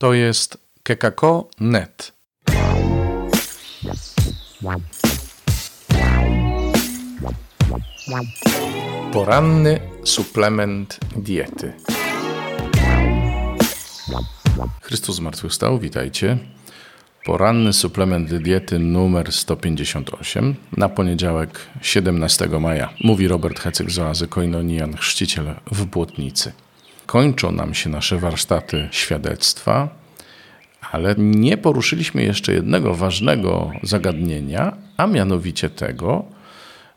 To jest kekako.net. Poranny suplement diety. Chrystus zmartwychwstał, witajcie. Poranny suplement diety numer 158 na poniedziałek 17 maja. Mówi Robert Hecyk z oazy Koinonian, chrzciciel w Błotnicy. Kończą nam się nasze warsztaty świadectwa, ale nie poruszyliśmy jeszcze jednego ważnego zagadnienia, a mianowicie tego,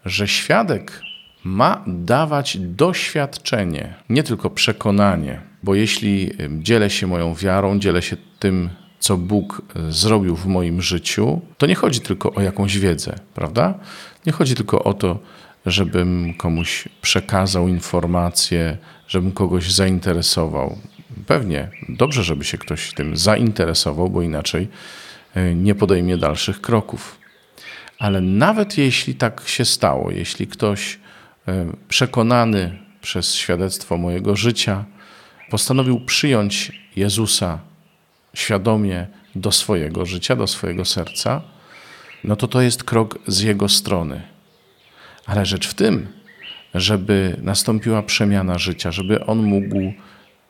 że świadek ma dawać doświadczenie, nie tylko przekonanie, bo jeśli dzielę się moją wiarą, dzielę się tym, co Bóg zrobił w moim życiu, to nie chodzi tylko o jakąś wiedzę, prawda? Nie chodzi tylko o to, żebym komuś przekazał informacje, żebym kogoś zainteresował. Pewnie dobrze, żeby się ktoś tym zainteresował, bo inaczej e, nie podejmie dalszych kroków. Ale nawet jeśli tak się stało, jeśli ktoś e, przekonany przez świadectwo mojego życia postanowił przyjąć Jezusa świadomie do swojego życia, do swojego serca, no to to jest krok z jego strony. Ale rzecz w tym, żeby nastąpiła przemiana życia, żeby on mógł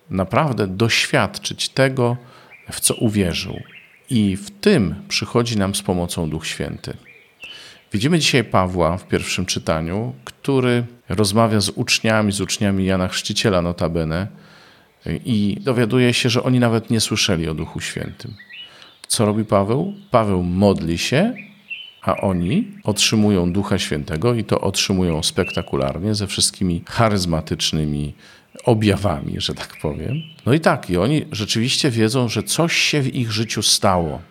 naprawdę doświadczyć tego, w co uwierzył. I w tym przychodzi nam z pomocą Duch Święty. Widzimy dzisiaj Pawła w pierwszym czytaniu, który rozmawia z uczniami, z uczniami Jana Chrzciciela notabene i dowiaduje się, że oni nawet nie słyszeli o Duchu Świętym. Co robi Paweł? Paweł modli się a oni otrzymują Ducha Świętego i to otrzymują spektakularnie ze wszystkimi charyzmatycznymi objawami, że tak powiem. No i tak, i oni rzeczywiście wiedzą, że coś się w ich życiu stało,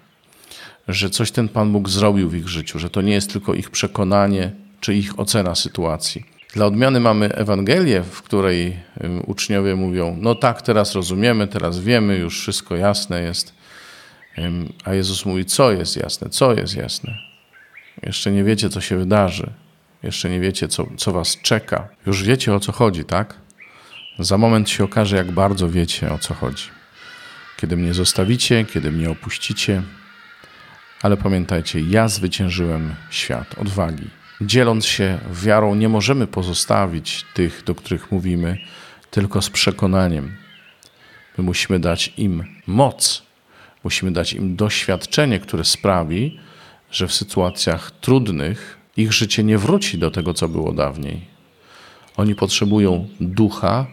że coś ten Pan Bóg zrobił w ich życiu, że to nie jest tylko ich przekonanie czy ich ocena sytuacji. Dla odmiany mamy Ewangelię, w której uczniowie mówią: No tak, teraz rozumiemy, teraz wiemy, już wszystko jasne jest. A Jezus mówi: Co jest jasne? Co jest jasne? Jeszcze nie wiecie, co się wydarzy. Jeszcze nie wiecie, co, co was czeka. Już wiecie, o co chodzi, tak? Za moment się okaże, jak bardzo wiecie, o co chodzi. Kiedy mnie zostawicie, kiedy mnie opuścicie. Ale pamiętajcie, ja zwyciężyłem świat odwagi. Dzieląc się wiarą, nie możemy pozostawić tych, do których mówimy, tylko z przekonaniem. My musimy dać im moc, musimy dać im doświadczenie, które sprawi, że w sytuacjach trudnych ich życie nie wróci do tego, co było dawniej. Oni potrzebują ducha,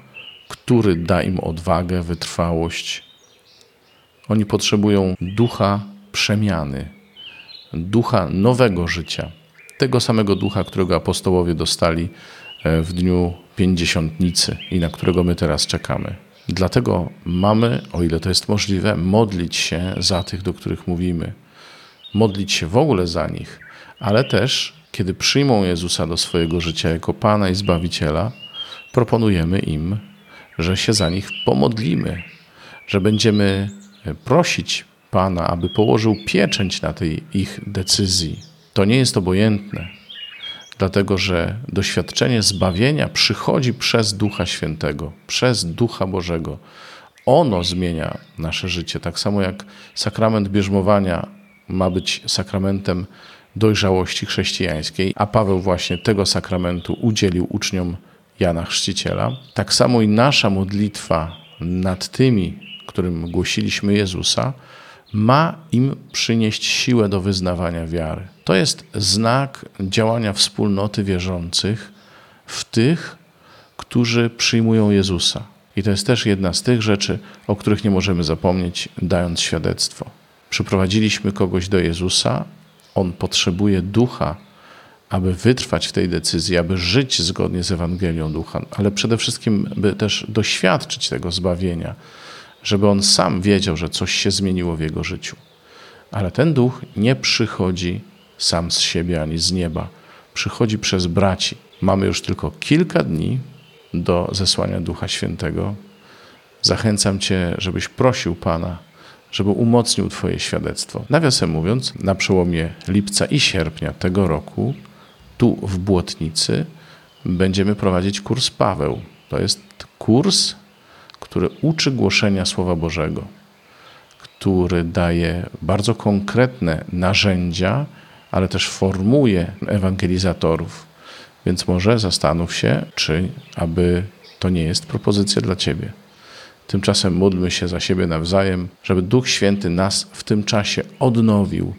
który da im odwagę, wytrwałość. Oni potrzebują ducha przemiany, ducha nowego życia, tego samego ducha, którego apostołowie dostali e, w dniu pięćdziesiątnicy i na którego my teraz czekamy. Dlatego mamy, o ile to jest możliwe, modlić się za tych, do których mówimy modlić się w ogóle za nich, ale też, kiedy przyjmą Jezusa do swojego życia jako Pana i Zbawiciela, proponujemy im, że się za nich pomodlimy, że będziemy prosić Pana, aby położył pieczęć na tej ich decyzji. To nie jest obojętne, dlatego że doświadczenie zbawienia przychodzi przez Ducha Świętego, przez Ducha Bożego. Ono zmienia nasze życie, tak samo jak sakrament bierzmowania ma być sakramentem dojrzałości chrześcijańskiej, a Paweł właśnie tego sakramentu udzielił uczniom Jana Chrzciciela. Tak samo i nasza modlitwa nad tymi, którym głosiliśmy Jezusa, ma im przynieść siłę do wyznawania wiary. To jest znak działania wspólnoty wierzących w tych, którzy przyjmują Jezusa. I to jest też jedna z tych rzeczy, o których nie możemy zapomnieć, dając świadectwo przyprowadziliśmy kogoś do Jezusa, on potrzebuje ducha, aby wytrwać w tej decyzji, aby żyć zgodnie z Ewangelią Ducha, ale przede wszystkim, by też doświadczyć tego zbawienia, żeby on sam wiedział, że coś się zmieniło w jego życiu. Ale ten duch nie przychodzi sam z siebie ani z nieba, przychodzi przez braci. Mamy już tylko kilka dni do zesłania Ducha Świętego. Zachęcam Cię, żebyś prosił Pana, żeby umocnił Twoje świadectwo. Nawiasem mówiąc, na przełomie lipca i sierpnia tego roku, tu w Błotnicy, będziemy prowadzić kurs Paweł. To jest kurs, który uczy głoszenia Słowa Bożego, który daje bardzo konkretne narzędzia, ale też formuje ewangelizatorów. Więc może zastanów się, czy aby to nie jest propozycja dla Ciebie. Tymczasem módlmy się za siebie nawzajem, żeby Duch Święty nas w tym czasie odnowił,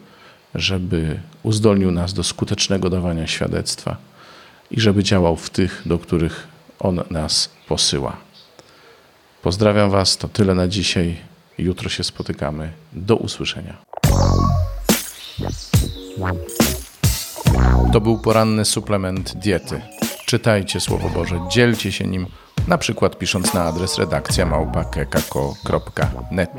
żeby uzdolnił nas do skutecznego dawania świadectwa i żeby działał w tych, do których On nas posyła. Pozdrawiam Was, to tyle na dzisiaj. Jutro się spotykamy. Do usłyszenia. To był poranny suplement diety. Czytajcie Słowo Boże, dzielcie się nim, na przykład pisząc na adres redakcja małpa.kekako.net.